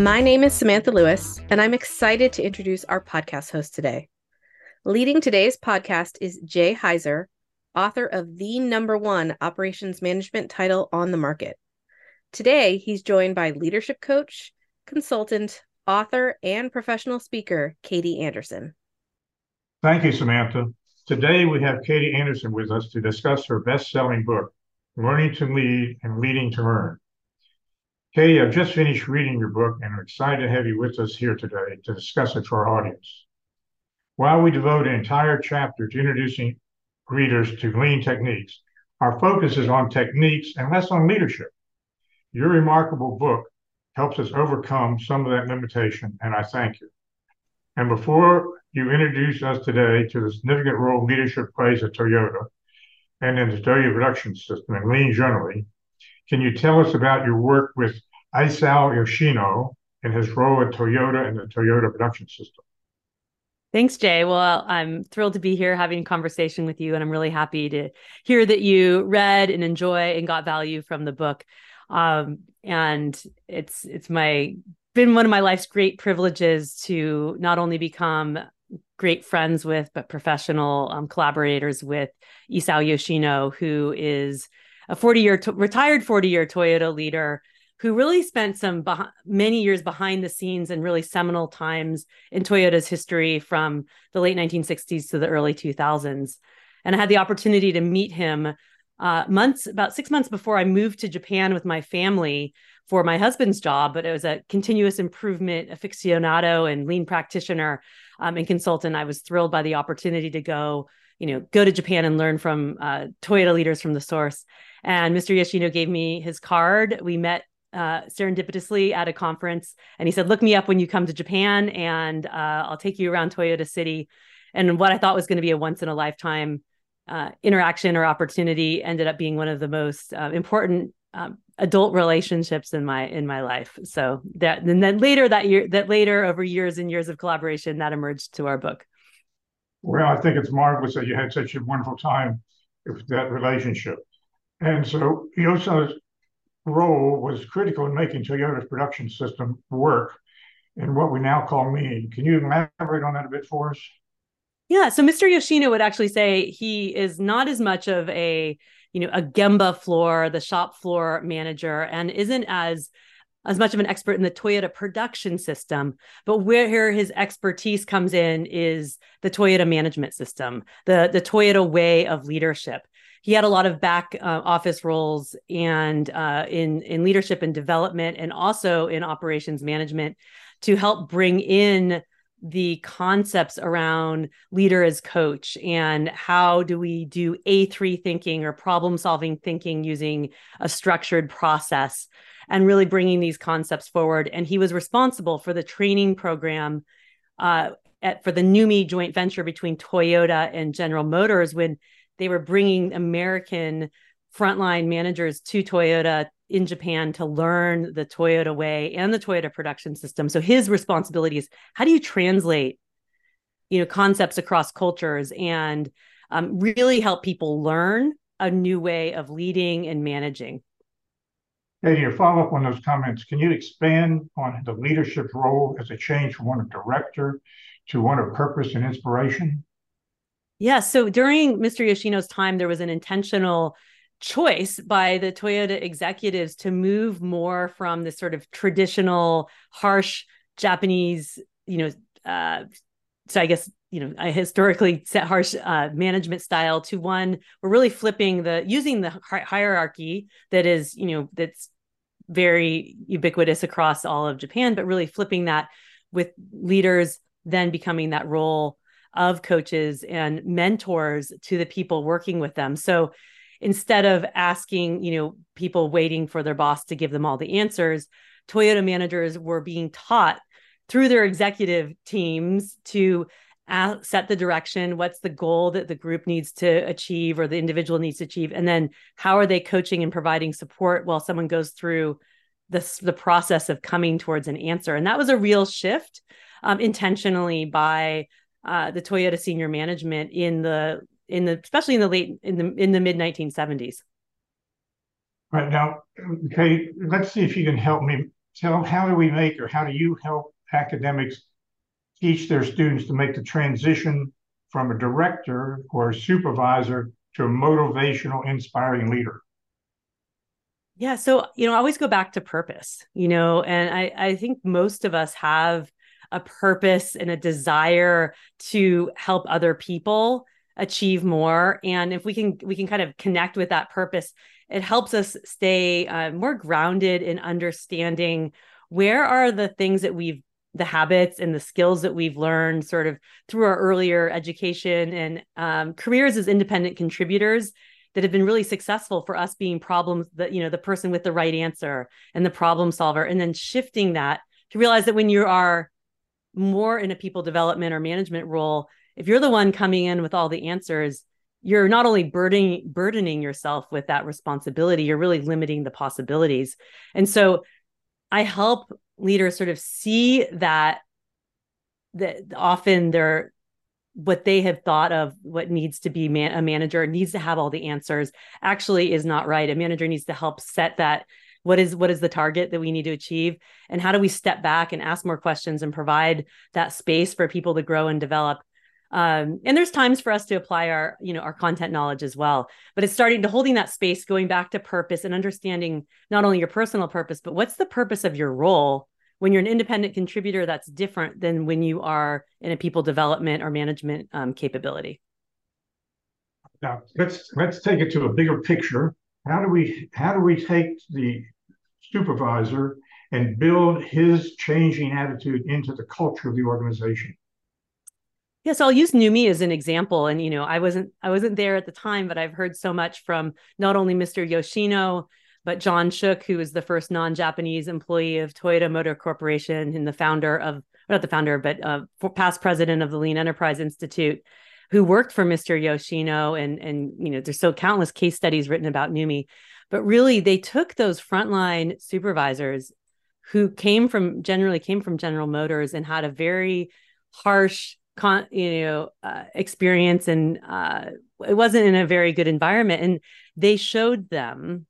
My name is Samantha Lewis, and I'm excited to introduce our podcast host today. Leading today's podcast is Jay Heizer, author of the number one operations management title on the market. Today, he's joined by leadership coach, consultant, author, and professional speaker, Katie Anderson. Thank you, Samantha. Today, we have Katie Anderson with us to discuss her best selling book, Learning to Lead and Leading to Learn. Katie, I've just finished reading your book and I'm excited to have you with us here today to discuss it for our audience. While we devote an entire chapter to introducing readers to lean techniques, our focus is on techniques and less on leadership. Your remarkable book helps us overcome some of that limitation, and I thank you. And before you introduce us today to the significant role leadership plays at Toyota and in the Toyota production system and lean generally, can you tell us about your work with Isao Yoshino and his role at Toyota and the Toyota production system? Thanks, Jay. Well, I'm thrilled to be here having a conversation with you, and I'm really happy to hear that you read and enjoy and got value from the book. Um, and it's it's my been one of my life's great privileges to not only become great friends with, but professional um, collaborators with Isao Yoshino, who is a 40 year retired 40 year Toyota leader who really spent some beh- many years behind the scenes and really seminal times in Toyota's history from the late 1960s to the early 2000s. And I had the opportunity to meet him uh, months, about six months before I moved to Japan with my family for my husband's job, but it was a continuous improvement aficionado and lean practitioner um, and consultant. I was thrilled by the opportunity to go, you know, go to Japan and learn from uh, Toyota leaders from the source. And Mr. Yoshino gave me his card. We met uh, serendipitously at a conference, and he said, "Look me up when you come to Japan, and uh, I'll take you around Toyota City." And what I thought was going to be a once in a lifetime uh, interaction or opportunity ended up being one of the most uh, important um, adult relationships in my in my life. So that and then later that year, that later over years and years of collaboration, that emerged to our book. Well, I think it's marvelous that you had such a wonderful time with that relationship. And so Yoshino's role was critical in making Toyota's production system work in what we now call lean. Can you elaborate on that a bit for us? Yeah, so Mr. Yoshino would actually say he is not as much of a, you know, a Gemba floor, the shop floor manager, and isn't as as much of an expert in the Toyota production system, but where his expertise comes in is the Toyota management system, the the Toyota way of leadership. He had a lot of back uh, office roles and uh, in in leadership and development, and also in operations management to help bring in the concepts around leader as coach and how do we do A3 thinking or problem solving thinking using a structured process and really bringing these concepts forward. And he was responsible for the training program uh, at, for the NUMMI joint venture between Toyota and General Motors when they were bringing American frontline managers to Toyota in Japan to learn the Toyota way and the Toyota production system. So his responsibility is how do you translate, you know, concepts across cultures and um, really help people learn a new way of leading and managing. Hey, to follow up on those comments, can you expand on the leadership role as a change from one of director to one of purpose and inspiration? Yeah. So during Mr. Yoshino's time, there was an intentional choice by the Toyota executives to move more from this sort of traditional, harsh Japanese, you know, uh, so I guess you know, I historically set harsh uh, management style to one. We're really flipping the using the hierarchy that is, you know, that's very ubiquitous across all of Japan, but really flipping that with leaders then becoming that role of coaches and mentors to the people working with them. So instead of asking, you know, people waiting for their boss to give them all the answers, Toyota managers were being taught through their executive teams to set the direction what's the goal that the group needs to achieve or the individual needs to achieve and then how are they coaching and providing support while someone goes through this the process of coming towards an answer and that was a real shift um, intentionally by uh, the Toyota senior management in the in the especially in the late in the in the mid 1970s. Right now, okay, let's see if you can help me tell how do we make or how do you help academics teach their students to make the transition from a director or a supervisor to a motivational, inspiring leader? Yeah. So, you know, I always go back to purpose, you know, and I, I think most of us have a purpose and a desire to help other people achieve more. And if we can, we can kind of connect with that purpose, it helps us stay uh, more grounded in understanding where are the things that we've the habits and the skills that we've learned sort of through our earlier education and um, careers as independent contributors that have been really successful for us being problems that you know the person with the right answer and the problem solver and then shifting that to realize that when you are more in a people development or management role if you're the one coming in with all the answers you're not only burdening burdening yourself with that responsibility you're really limiting the possibilities. And so i help leaders sort of see that that often they're what they have thought of what needs to be man- a manager needs to have all the answers actually is not right. A manager needs to help set that what is what is the target that we need to achieve? And how do we step back and ask more questions and provide that space for people to grow and develop? Um, and there's times for us to apply our you know our content knowledge as well but it's starting to holding that space going back to purpose and understanding not only your personal purpose but what's the purpose of your role when you're an independent contributor, that's different than when you are in a people development or management um, capability. Now let's let's take it to a bigger picture. How do we how do we take the supervisor and build his changing attitude into the culture of the organization? Yes, yeah, so I'll use NUMMI as an example. And you know, I wasn't I wasn't there at the time, but I've heard so much from not only Mr. Yoshino, but John Shook, who was the first non-Japanese employee of Toyota Motor Corporation and the founder of not the founder, but uh, past president of the Lean Enterprise Institute, who worked for Mr. Yoshino, and and you know, there's so countless case studies written about NUMMI. but really they took those frontline supervisors who came from generally came from General Motors and had a very harsh con, you know uh, experience and uh, it wasn't in a very good environment and they showed them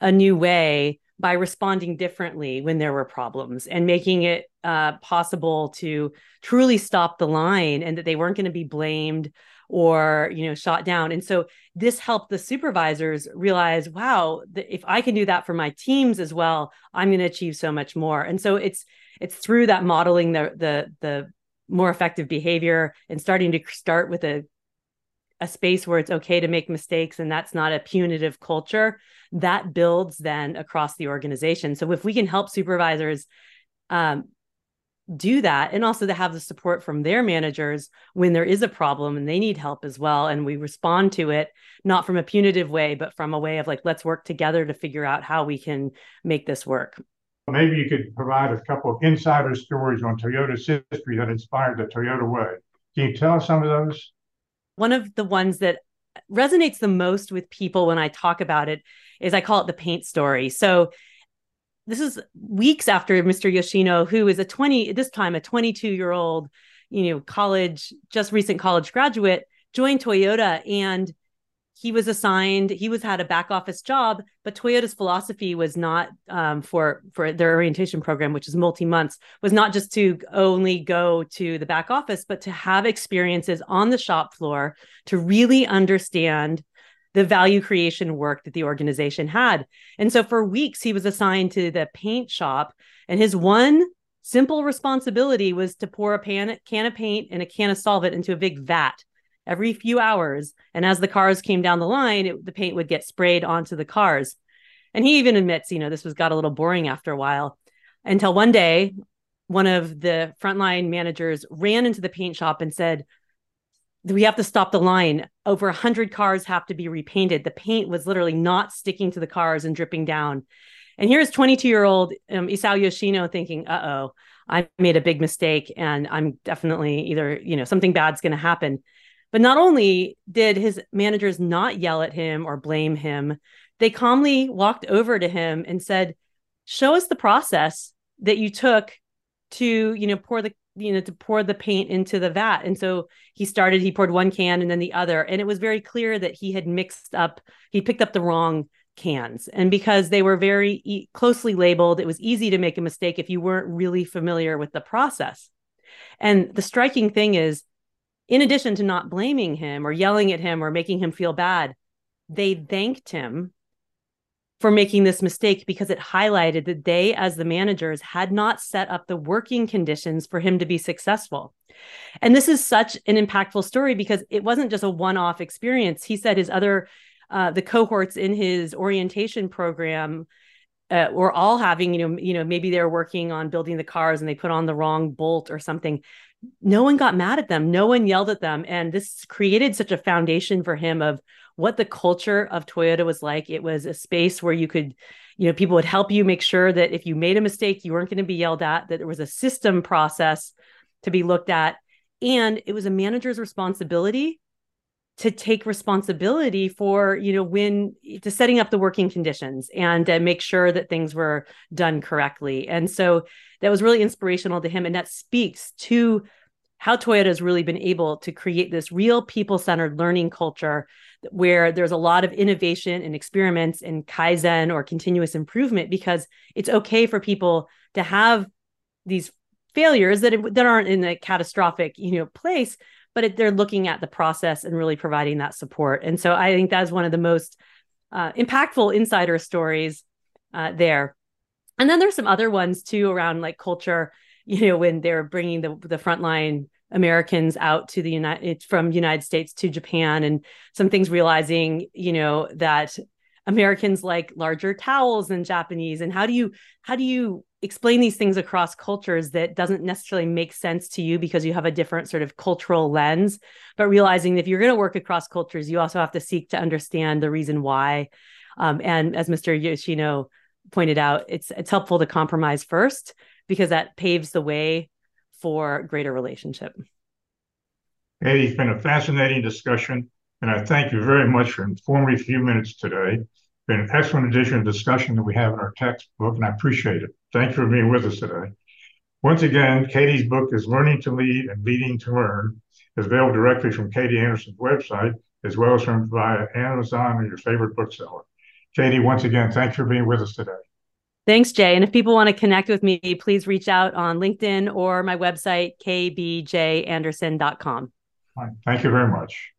a new way by responding differently when there were problems and making it uh, possible to truly stop the line and that they weren't going to be blamed or you know shot down. And so this helped the supervisors realize wow if i can do that for my teams as well i'm going to achieve so much more. And so it's it's through that modeling the the the more effective behavior and starting to start with a a space where it's okay to make mistakes and that's not a punitive culture that builds then across the organization. So if we can help supervisors um, do that and also to have the support from their managers when there is a problem and they need help as well and we respond to it not from a punitive way but from a way of like let's work together to figure out how we can make this work. Maybe you could provide a couple of insider stories on toyota's history that inspired the toyota way. Can you tell us some of those one of the ones that resonates the most with people when I talk about it is I call it the paint story. So this is weeks after Mr. Yoshino, who is a 20, this time a 22 year old, you know, college, just recent college graduate, joined Toyota and he was assigned he was had a back office job but toyota's philosophy was not um, for for their orientation program which is multi months was not just to only go to the back office but to have experiences on the shop floor to really understand the value creation work that the organization had. And so for weeks he was assigned to the paint shop and his one simple responsibility was to pour a pan, can of paint and a can of solvent into a big vat every few hours. And as the cars came down the line, it, the paint would get sprayed onto the cars. And he even admits, you know, this was got a little boring after a while until one day, one of the frontline managers ran into the paint shop and said, we have to stop the line. Over 100 cars have to be repainted. The paint was literally not sticking to the cars and dripping down. And here's 22 year old um, Isao Yoshino thinking, uh oh, I made a big mistake and I'm definitely either, you know, something bad's going to happen. But not only did his managers not yell at him or blame him, they calmly walked over to him and said, "Show us the process that you took to, you know, pour the you know to pour the paint into the vat and so he started he poured one can and then the other and it was very clear that he had mixed up he picked up the wrong cans. And because they were very e- closely labeled, it was easy to make a mistake if you weren't really familiar with the process. And the striking thing is, in addition to not blaming him or yelling at him or making him feel bad, they thanked him for making this mistake because it highlighted that they, as the managers, had not set up the working conditions for him to be successful. And this is such an impactful story because it wasn't just a one off experience. He said his other, uh, the cohorts in his orientation program uh, were all having, you know, you know, maybe they're working on building the cars and they put on the wrong bolt or something. No one got mad at them. No one yelled at them. And this created such a foundation for him of what the culture of Toyota was like. It was a space where you could, you know, people would help you make sure that if you made a mistake, you weren't going to be yelled at, that there was a system process to be looked at. And it was a manager's responsibility to take responsibility for you know when to setting up the working conditions and uh, make sure that things were done correctly. And so that was really inspirational to him and that speaks to how toyota has really been able to create this real people-centered learning culture where there's a lot of innovation and experiments in kaizen or continuous improvement because it's okay for people to have these failures that that aren't in a catastrophic you know place but it, they're looking at the process and really providing that support. And so i think that's one of the most uh, impactful insider stories uh, there. And then there's some other ones too around like culture you know when they're bringing the the frontline Americans out to the United from United States to Japan and some things realizing, you know, that Americans like larger towels than Japanese. And how do you how do you explain these things across cultures that doesn't necessarily make sense to you because you have a different sort of cultural lens but realizing that if you're going to work across cultures you also have to seek to understand the reason why um, and as Mr. Yoshino pointed out it's it's helpful to compromise first because that paves the way for greater relationship. Hey, it's been a fascinating discussion, and I thank you very much for informing a few minutes today. It's been an excellent addition to discussion that we have in our textbook, and I appreciate it. Thank you for being with us today. Once again, Katie's book is Learning to Lead and Leading to Learn. is available directly from Katie Anderson's website, as well as from via Amazon or your favorite bookseller. Katie, once again, thanks for being with us today. Thanks, Jay. And if people want to connect with me, please reach out on LinkedIn or my website, kbjanderson.com. Thank you very much.